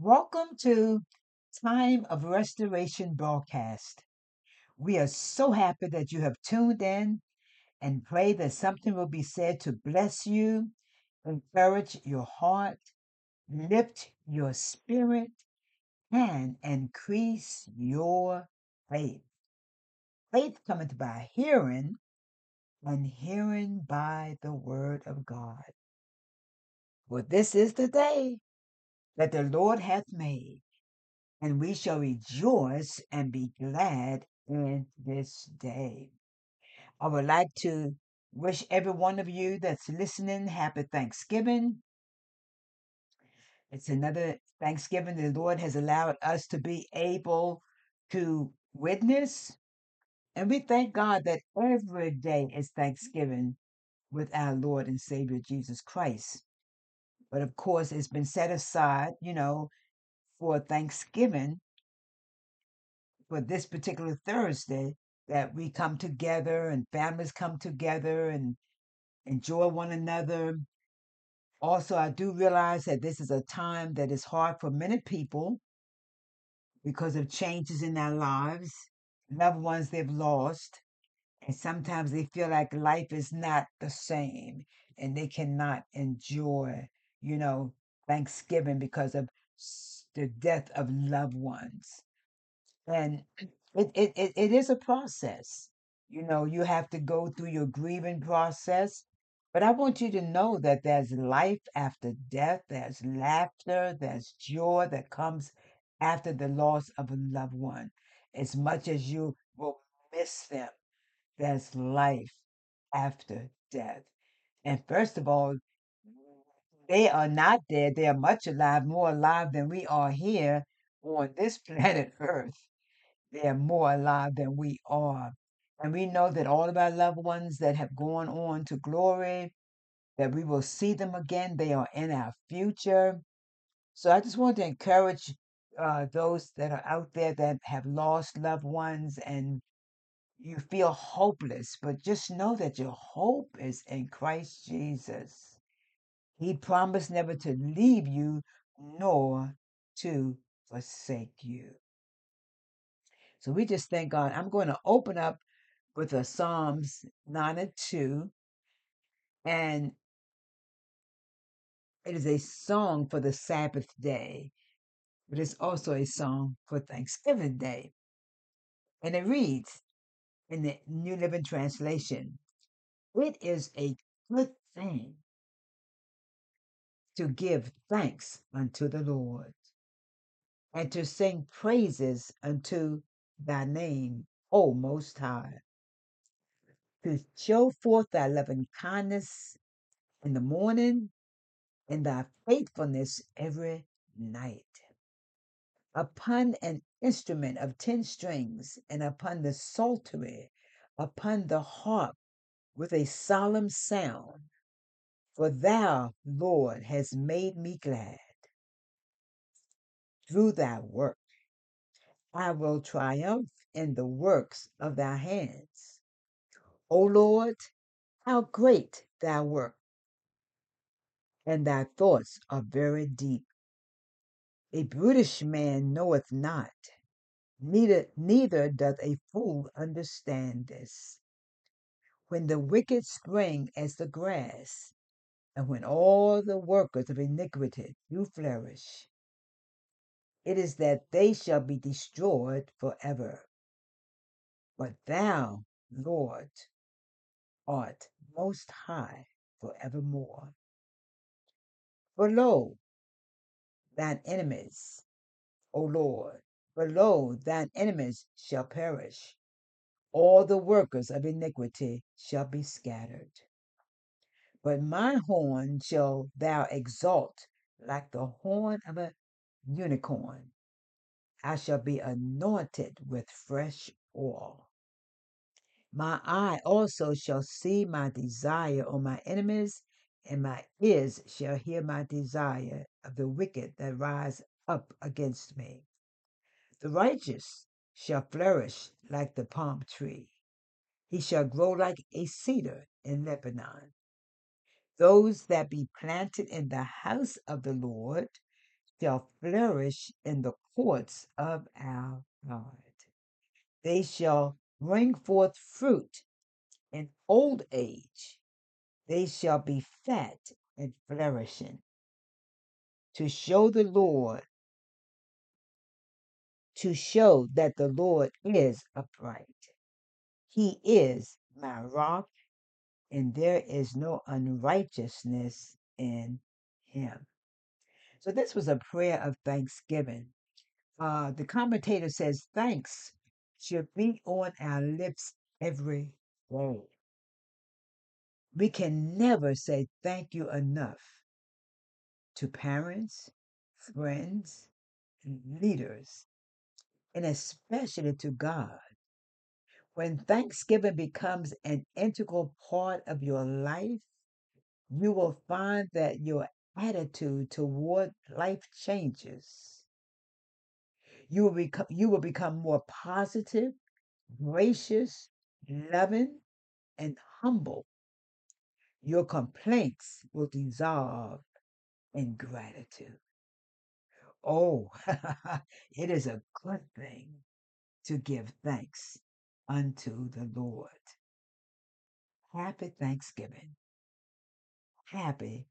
Welcome to Time of Restoration broadcast. We are so happy that you have tuned in and pray that something will be said to bless you, encourage your heart, lift your spirit, and increase your faith. Faith cometh by hearing, and hearing by the word of God. For this is the day that the Lord hath made and we shall rejoice and be glad in this day. I would like to wish every one of you that's listening happy Thanksgiving. It's another Thanksgiving the Lord has allowed us to be able to witness. And we thank God that every day is Thanksgiving with our Lord and Savior Jesus Christ. But of course, it's been set aside, you know, for Thanksgiving for this particular Thursday that we come together and families come together and enjoy one another. Also, I do realize that this is a time that is hard for many people because of changes in their lives, loved ones they've lost, and sometimes they feel like life is not the same and they cannot enjoy, you know, Thanksgiving because of s- the death of loved ones. and mm. it, it, it, it is a process you know you have to go through your grieving process but i want you to know that there's life after death there's laughter there's joy that comes after the loss of a loved one. As much as you will miss them there's life after death. And first of all they are not dead they are much alive more alive than we are here on this planet earth they're more alive than we are. And we know that all of our loved ones that have gone on to glory, that we will see them again. They are in our future. So I just want to encourage uh, those that are out there that have lost loved ones and you feel hopeless, but just know that your hope is in Christ Jesus. He promised never to leave you nor to forsake you. So we just thank God. I'm going to open up with the Psalms 9 and 2, and it is a song for the Sabbath day, but it's also a song for Thanksgiving Day. And it reads in the New Living Translation It is a good thing to give thanks unto the Lord and to sing praises unto thy name, O Most High, to show forth thy loving kindness in the morning and thy faithfulness every night. Upon an instrument of ten strings, and upon the psaltery, upon the harp with a solemn sound. For thou, Lord, hast made me glad through thy work. I will triumph in the works of thy hands. O Lord, how great thy work, and thy thoughts are very deep. A brutish man knoweth not, neither neither doth a fool understand this. When the wicked spring as the grass, and when all the workers of iniquity do flourish, it is that they shall be destroyed forever. But thou, Lord, art most high forevermore. For lo, thine enemies, O Lord, for lo, thine enemies shall perish all the workers of iniquity shall be scattered. But my horn shall thou exalt like the horn of a unicorn. I shall be anointed with fresh oil. My eye also shall see my desire on my enemies, and my ears shall hear my desire of the wicked that rise up against me. The righteous shall flourish like the palm tree He shall grow like a cedar in Lebanon. Those that be planted in the house of the Lord shall flourish in the courts of our God. They shall bring forth fruit in old age. They shall be fat and flourishing to show the Lord, to show that the Lord is upright. He is my rock, and there is no unrighteousness in him. So, this was a prayer of thanksgiving. Uh, the commentator says, Thanks should be on our lips every day. We can never say thank you enough to parents, friends, and leaders, and especially to God. When Thanksgiving becomes an integral part of your life, you will find that your attitude toward life changes. You will become you will become more positive, gracious, loving, and humble. Your complaints will dissolve in gratitude. Oh, it is a good thing to give thanks unto the Lord. Happy Thanksgiving. Happy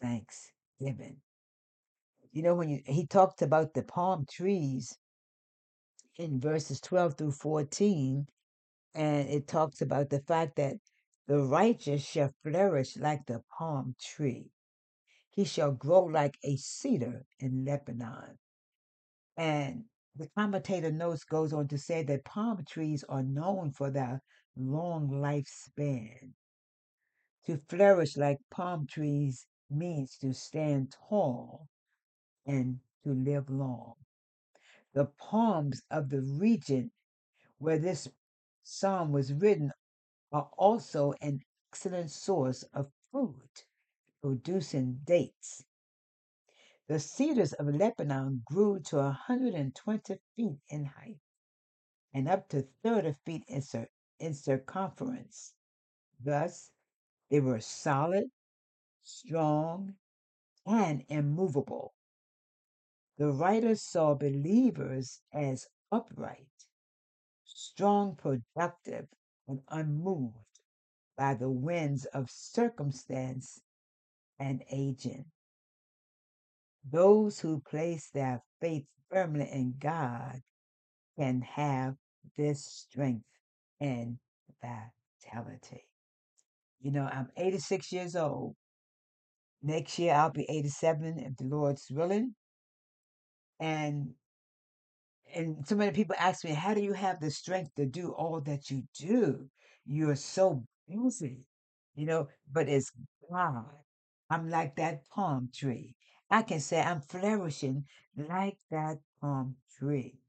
Thanksgiving. You know, when you, he talked about the palm trees in verses 12 through 14, and it talks about the fact that the righteous shall flourish like the palm tree. He shall grow like a cedar in Lebanon. And the commentator notes goes on to say that palm trees are known for their long lifespan. To flourish like palm trees means to stand tall and to live long. The palms of the region where this psalm was written are also an excellent source of food, producing dates. The cedars of Lebanon grew to a 120 feet in height and up to 30 feet in, cir- in circumference. Thus, they were solid, strong, and immovable. The writer saw believers as upright, strong, productive, and unmoved by the winds of circumstance and aging. Those who place their faith firmly in God can have this strength and vitality. You know, I'm 86 years old. Next year I'll be 87 if the Lord's willing. And and so many people ask me, how do you have the strength to do all that you do? You're so busy, you know, but it's God. I'm like that palm tree. I can say I'm flourishing like that palm tree.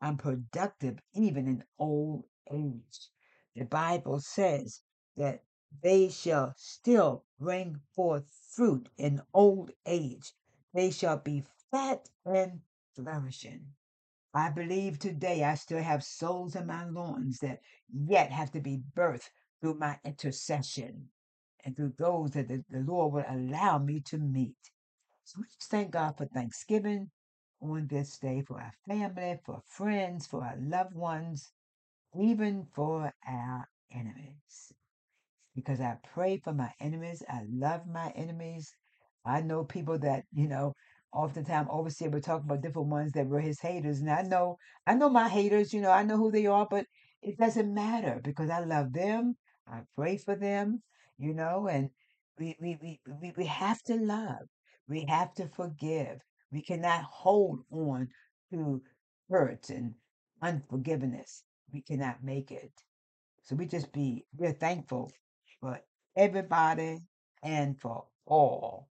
I'm productive even in old age. The Bible says that they shall still bring forth fruit in old age. They shall be fat and flourishing. I believe today I still have souls in my loins that yet have to be birthed through my intercession and through those that the, the Lord will allow me to meet. So we just thank God for Thanksgiving on this day for our family, for friends, for our loved ones, even for our enemies because I pray for my enemies. I love my enemies. I know people that, you know, oftentimes overseer will talk about different ones that were his haters. And I know, I know my haters, you know, I know who they are, but it doesn't matter because I love them. I pray for them, you know, and we we we we, we have to love. We have to forgive. We cannot hold on to hurt and unforgiveness. We cannot make it. So we just be we're thankful for everybody and for all.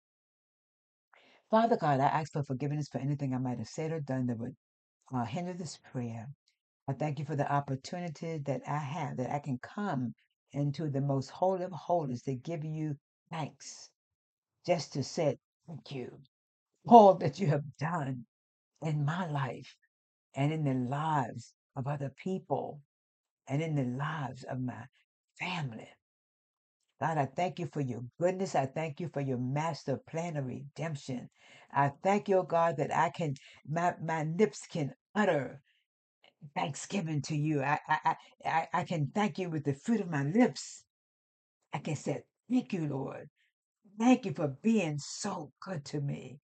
Father God, I ask for forgiveness for anything I might have said or done that would uh, hinder this prayer. I thank you for the opportunity that I have, that I can come into the most holy of holies to give you thanks, just to say thank you all that you have done in my life and in the lives of other people and in the lives of my family. God, I thank you for your goodness. I thank you for your master plan of redemption. I thank you, oh God, that I can, my, my lips can utter thanksgiving to you. I, I, I, I can thank you with the fruit of my lips. I can say, thank you, Lord. Thank you for being so good to me.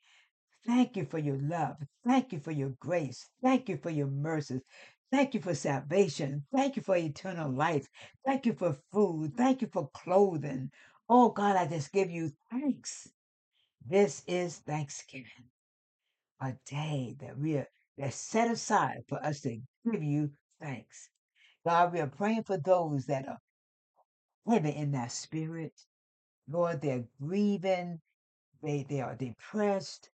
Thank you for your love. Thank you for your grace. Thank you for your mercies. Thank you for salvation. Thank you for eternal life. Thank you for food. Thank you for clothing. Oh God, I just give you thanks. This is Thanksgiving, a day that we are that's set aside for us to give hmm. you thanks. God, we are praying for those that are heavy in their spirit. Lord, they're grieving. They, they are depressed.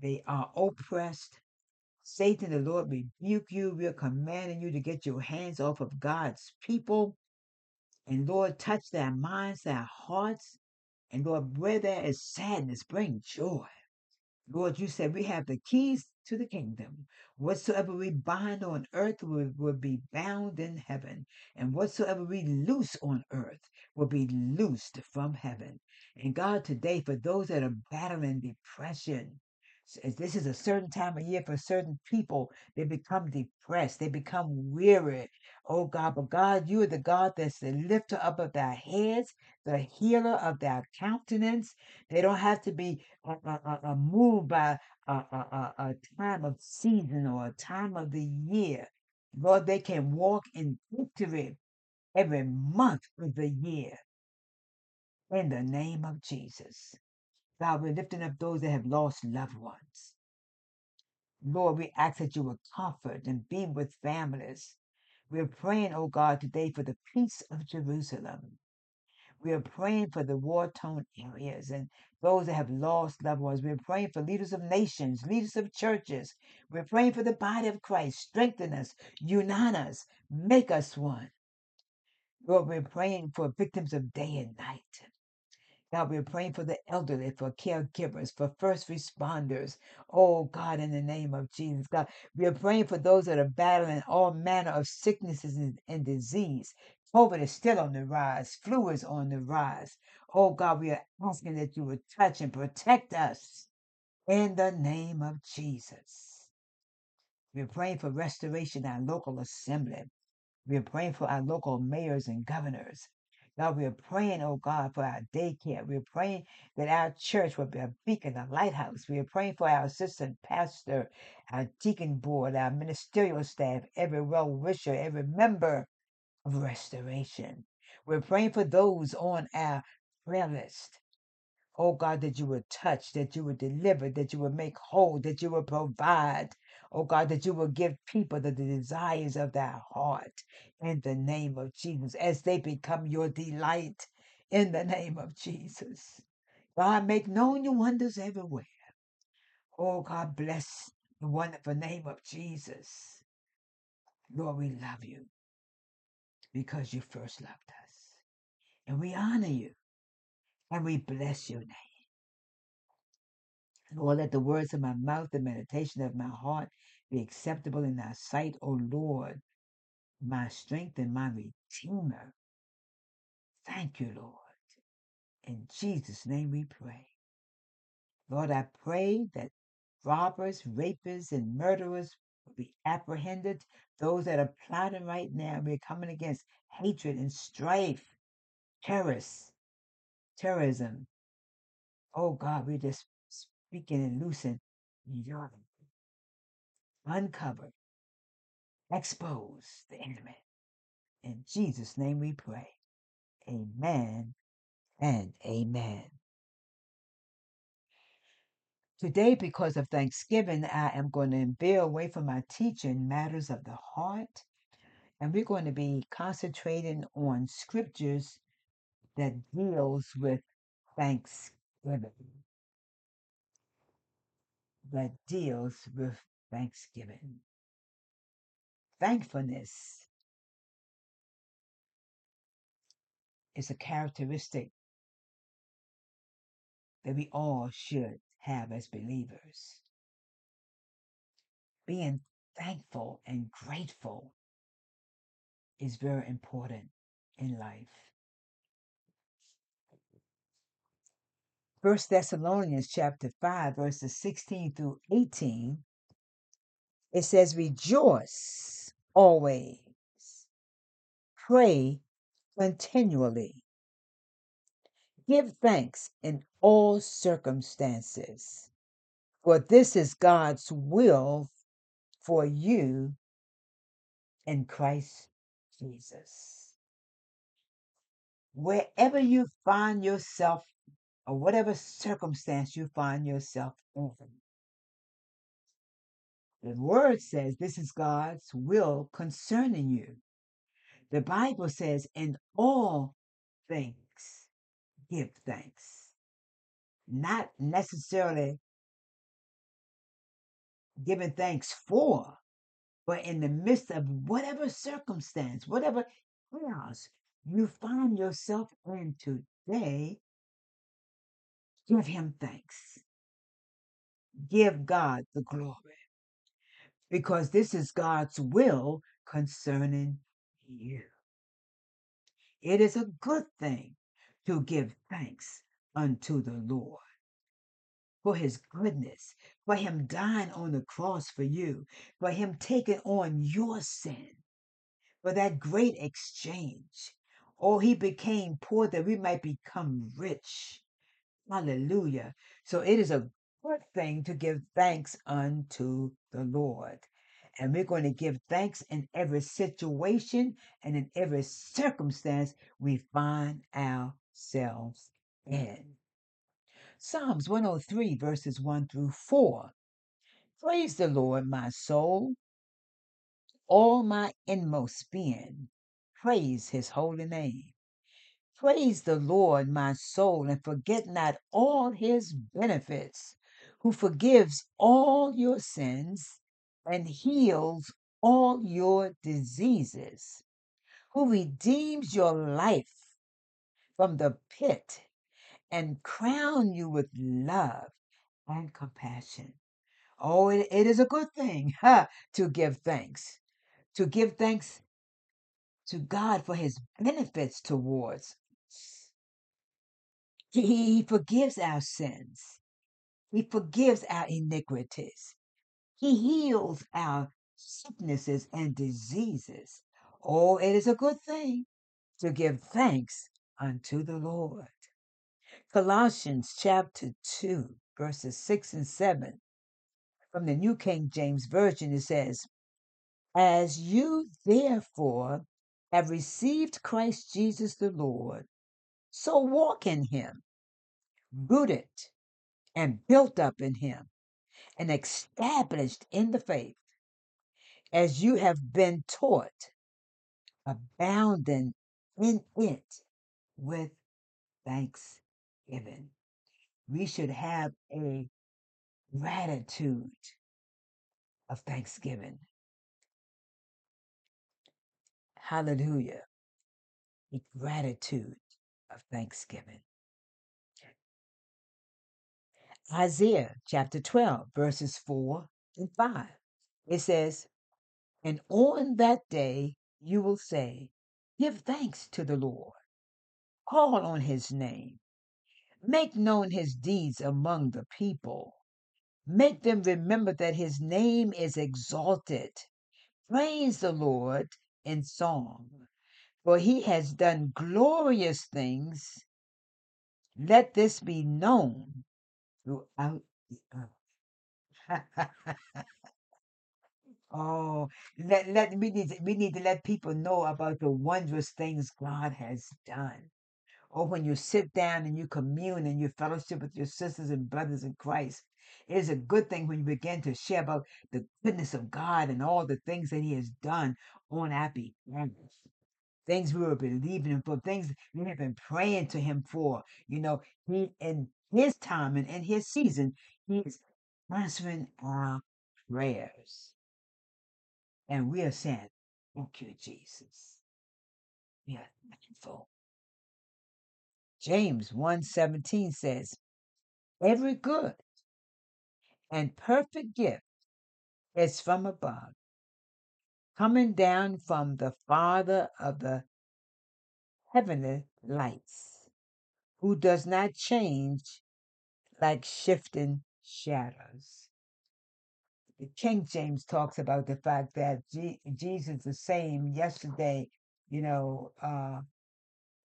They are oppressed. Satan, the Lord rebuke you. We're commanding you to get your hands off of God's people. And Lord, touch their minds, their hearts. And Lord, where there is sadness, bring joy. Lord, you said we have the keys to the kingdom. Whatsoever we bind on earth will, will be bound in heaven, and whatsoever we loose on earth will be loosed from heaven. And God, today, for those that are battling depression, this is a certain time of year for certain people, they become depressed, they become weary. Oh God, but God, you are the God that's the lifter up of their heads, the healer of their countenance. They don't have to be uh, uh, uh, uh, moved by a, time of season or a time of the year. Lord, they can walk in victory every month of the year in the name of Jesus. God, we're lifting up those that have lost loved ones. Lord, we ask that you would comfort and be with families. We're praying, oh God, today for the peace of Jerusalem. We are praying for the war torn areas and those that have lost loved ones. We're praying for leaders of nations, leaders of churches. We're praying for the body of Christ. Strengthen us, unite us, make us one. Lord, we're praying for victims of day and night. God, we're praying for the elderly, for caregivers, for first responders. Oh, God, in the name of Jesus, God, we are praying for those that are battling all manner of sicknesses and, and disease. COVID is still on the rise, flu is on the rise. Oh, God, we are asking that you would touch and protect us in the name of Jesus. We're praying for restoration in our local assembly. We're praying for our local mayors and governors. God, we're praying, oh God, for our daycare. We're praying that our church will be a beacon, a lighthouse. We are praying for our assistant pastor, our deacon board, our ministerial staff, every well wisher, every member of restoration. We're praying for those on our prayer list. Oh God, that you would touch, that you would deliver, that you would make whole, that you would provide. Oh God, that you will give people the desires of their heart in the name of Jesus as they become your delight in the name of Jesus. God, make known your wonders everywhere. Oh God, bless the wonderful name of Jesus. Lord, we love you because you first loved us. And we honor you and we bless your name. Lord, oh, let the words of my mouth, the meditation of my heart be acceptable in thy sight, O Lord, my strength and my redeemer. Thank you, Lord. In Jesus' name we pray. Lord, I pray that robbers, rapists, and murderers will be apprehended. Those that are plotting right now, we're coming against hatred and strife, terrorists, terrorism. Oh God, we're just speaking and loosing your uncover, expose the enemy. In Jesus' name we pray. Amen and amen. Today, because of Thanksgiving, I am going to veer away from my teaching matters of the heart, and we're going to be concentrating on scriptures that deals with Thanksgiving, that deals with Thanksgiving. Thankfulness is a characteristic that we all should have as believers. Being thankful and grateful is very important in life. First Thessalonians chapter 5, verses 16 through 18, it says, Rejoice always, pray continually, give thanks in all circumstances, for this is God's will for you in Christ Jesus. Wherever you find yourself, or whatever circumstance you find yourself in, the word says this is God's will concerning you. The Bible says, in all things, give thanks. Not necessarily giving thanks for, but in the midst of whatever circumstance, whatever chaos you find yourself in today, give Him thanks. Give God the glory because this is God's will concerning you. It is a good thing to give thanks unto the Lord for his goodness, for him dying on the cross for you, for him taking on your sin, for that great exchange. Oh, he became poor that we might become rich. Hallelujah. So it is a good thing to give thanks unto the Lord. And we're going to give thanks in every situation and in every circumstance we find ourselves in. Psalms 103, verses 1 through 4. Praise the Lord, my soul, all my inmost being. Praise his holy name. Praise the Lord, my soul, and forget not all his benefits, who forgives all your sins and heals all your diseases, who redeems your life from the pit and crown you with love and compassion. Oh, it, it is a good thing ha, to give thanks, to give thanks to God for his benefits towards. He, forgives our sins. He forgives our iniquities. He heals our sicknesses and diseases. Oh, it is a good thing to give thanks unto the Lord. Colossians chapter 2, verses 6 and 7. From the New King James Version, it says, As you therefore have received Christ Jesus the Lord, so walk in him, rooted and built up in him, and established in the faith, as you have been taught, abounding in it with thanksgiving. We should have a gratitude of thanksgiving. Hallelujah. A gratitude of thanksgiving. Isaiah chapter 12, verses 4 and 5. It says, And on that day you will say, Give thanks to the Lord, call on his name, make known his deeds among the people, make them remember that his name is exalted. Praise the Lord in song, for he has done glorious things. Let this be known throughout the earth. Oh, let let we need we need to let people know about the wondrous things God has done. Or when you sit down and you commune and you fellowship with your sisters and brothers in Christ, it is a good thing when you begin to share about the goodness of God and all the things that He has done on our behalf. Things we were believing for, things we have been praying to Him for. You know, He in His time and in His season, He is answering our prayers. And we are saying, Thank you, Jesus. We are thankful. James one seventeen says, Every good and perfect gift is from above, coming down from the Father of the heavenly lights, who does not change like shifting shadows. The King James talks about the fact that Je- Jesus the same yesterday, you know, uh,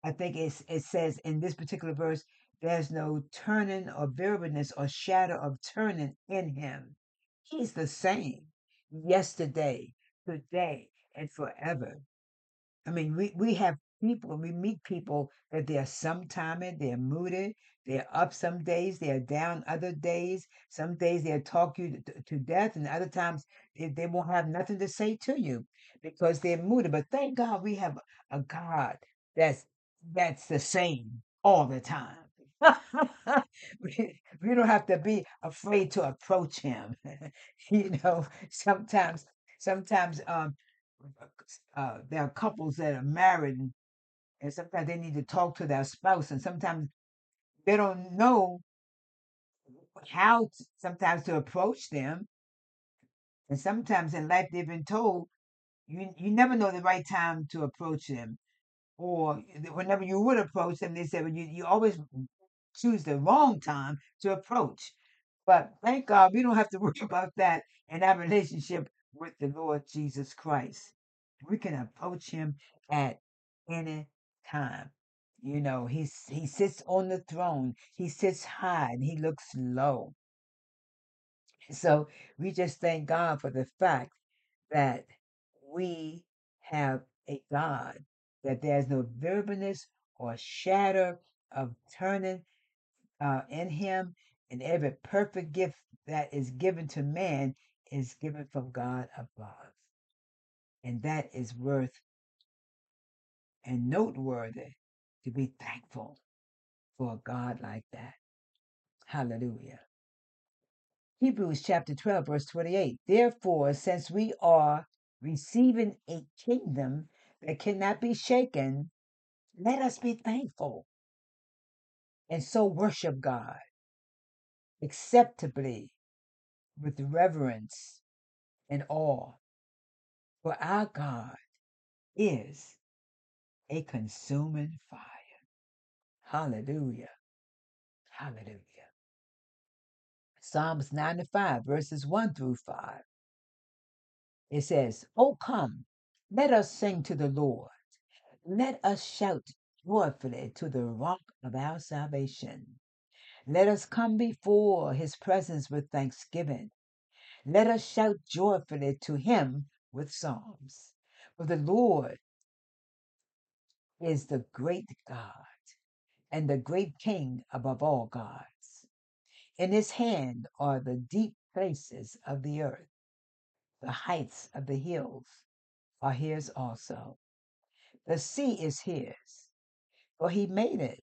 I think it's, it says in this particular verse, there's no turning or variableness or shadow of turning in him. He's the same yesterday, today, and forever. I mean, we, we have people, we meet people that they're sometime they're moody, they're up some days, they're down other days. Some days they'll talk you to, to death, and other times they, they won't have nothing to say to you because they're moody. But thank God we have a God that's that's the same all the time. we, we don't have to be afraid to approach him. you know, sometimes sometimes um uh, there are couples that are married and, and sometimes they need to talk to their spouse and sometimes they don't know how to, sometimes to approach them. And sometimes in life they've been told you you never know the right time to approach them. Or whenever you would approach them they said well, you, you always choose the wrong time to approach. But thank god we don't have to worry about that in our relationship with the lord jesus christ. We can approach him at any time. You know he's he sits on the throne. He sits high and he looks low. So we just thank god for the fact that we have a God, that there's no variableness or shadow of turning uh, in him, and every perfect gift that is given to man is given from God above. And that is worth and noteworthy to be thankful for a God like that. Hallelujah. Hebrews chapter 12, verse 28. Therefore, since we are receiving a kingdom that cannot be shaken, let us be thankful and so worship God acceptably with reverence and awe. For our God is a consuming fire. Hallelujah. Hallelujah. Psalms 95, verses 1 through 5. It says, Oh, come, let us sing to the Lord. Let us shout joyfully to the rock of our salvation. Let us come before his presence with thanksgiving. Let us shout joyfully to him with psalms. For the Lord is the great God and the great King above all gods. In his hand are the deep places of the earth, the heights of the hills are his also. The sea is his, for he made it,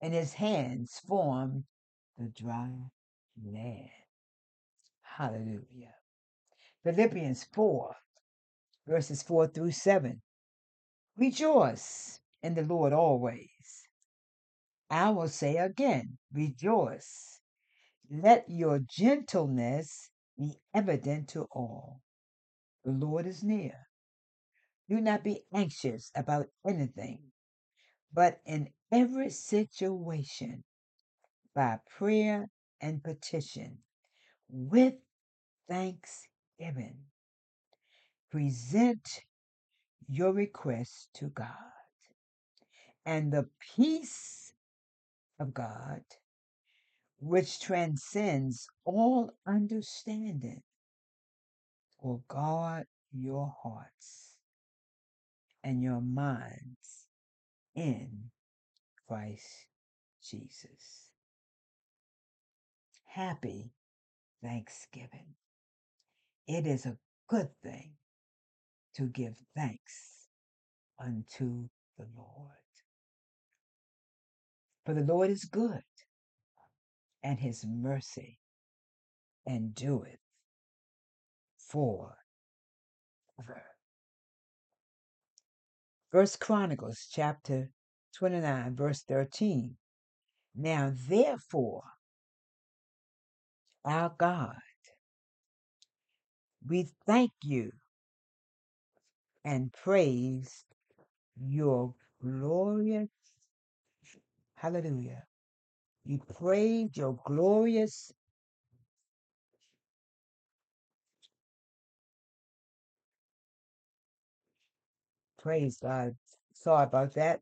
and his hands formed the dry land. Hallelujah. Philippians 4, verses 4 through 7. Rejoice in the Lord always. I will say again, rejoice. Let your gentleness be evident to all. The Lord is near. Do not be anxious about anything, but in every situation, by prayer and petition, with thanksgiving, present your requests to God. And the peace of God, which transcends all understanding, will guard your hearts and your minds in Christ Jesus. Happy Thanksgiving. It is a good thing to give thanks unto the Lord. For the Lord is good, and his mercy endureth forever. First Chronicles chapter 29, verse 13. Now therefore, our God, we thank you and praise your glorious, hallelujah, We praise your glorious praise, God. Sorry about that.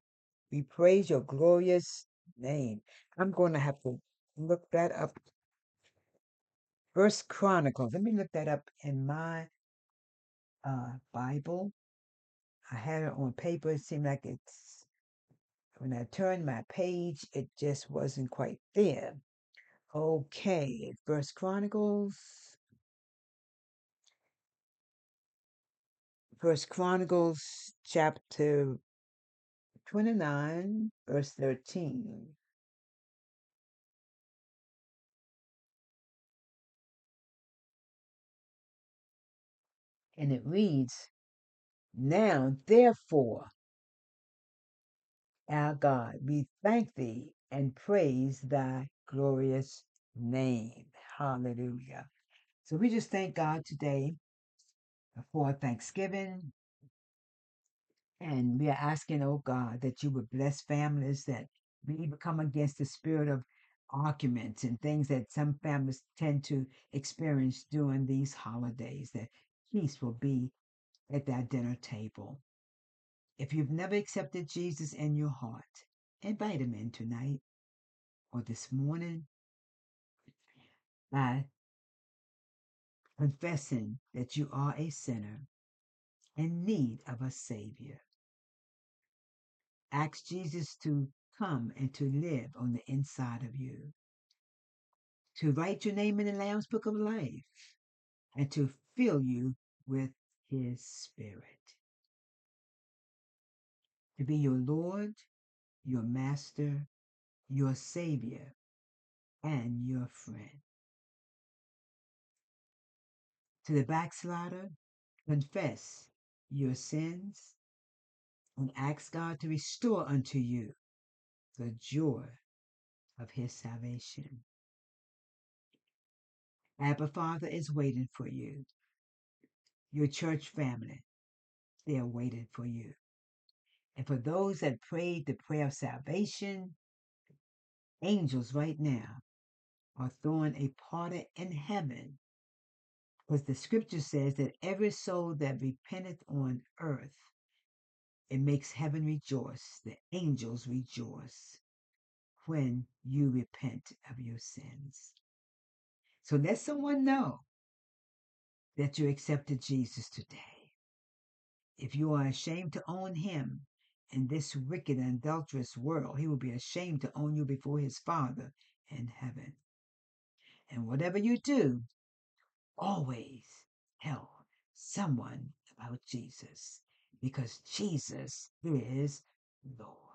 We praise your glorious name. I'm going to have to look that up. First Chronicles. Let me look that up in my uh, Bible. I had it on paper. It seemed like it's when I turned my page, it just wasn't quite there. Okay, First Chronicles. First Chronicles chapter 29, verse 13. And it reads, Now therefore, our God, we thank thee and praise thy glorious name. Hallelujah. So we just thank God today for Thanksgiving. And we are asking, oh God, that you would bless families, that we even come against the spirit of arguments and things that some families tend to experience during these holidays, that peace will be at that dinner table. If you've never accepted Jesus in your heart, invite him in tonight or this morning by confessing that you are a sinner in need of a Savior. Ask Jesus to come and to live on the inside of you, to write your name in the Lamb's Book of Life, and to fill you with His Spirit. To be your Lord, your Master, your Savior, and your friend. To the backslider, confess your sins and ask God to restore unto you the joy of his salvation. Abba Father is waiting for you. Your church family, they are waiting for you. And for those that prayed the prayer of salvation, angels right now are throwing a party in heaven. Because the scripture says that every soul that repenteth on earth, it makes heaven rejoice. The angels rejoice when you repent of your sins. So let someone know that you accepted Jesus today. If you are ashamed to own him in this wicked and adulterous world, he will be ashamed to own you before his Father in heaven. And whatever you do, always tell someone about Jesus because Jesus is Lord.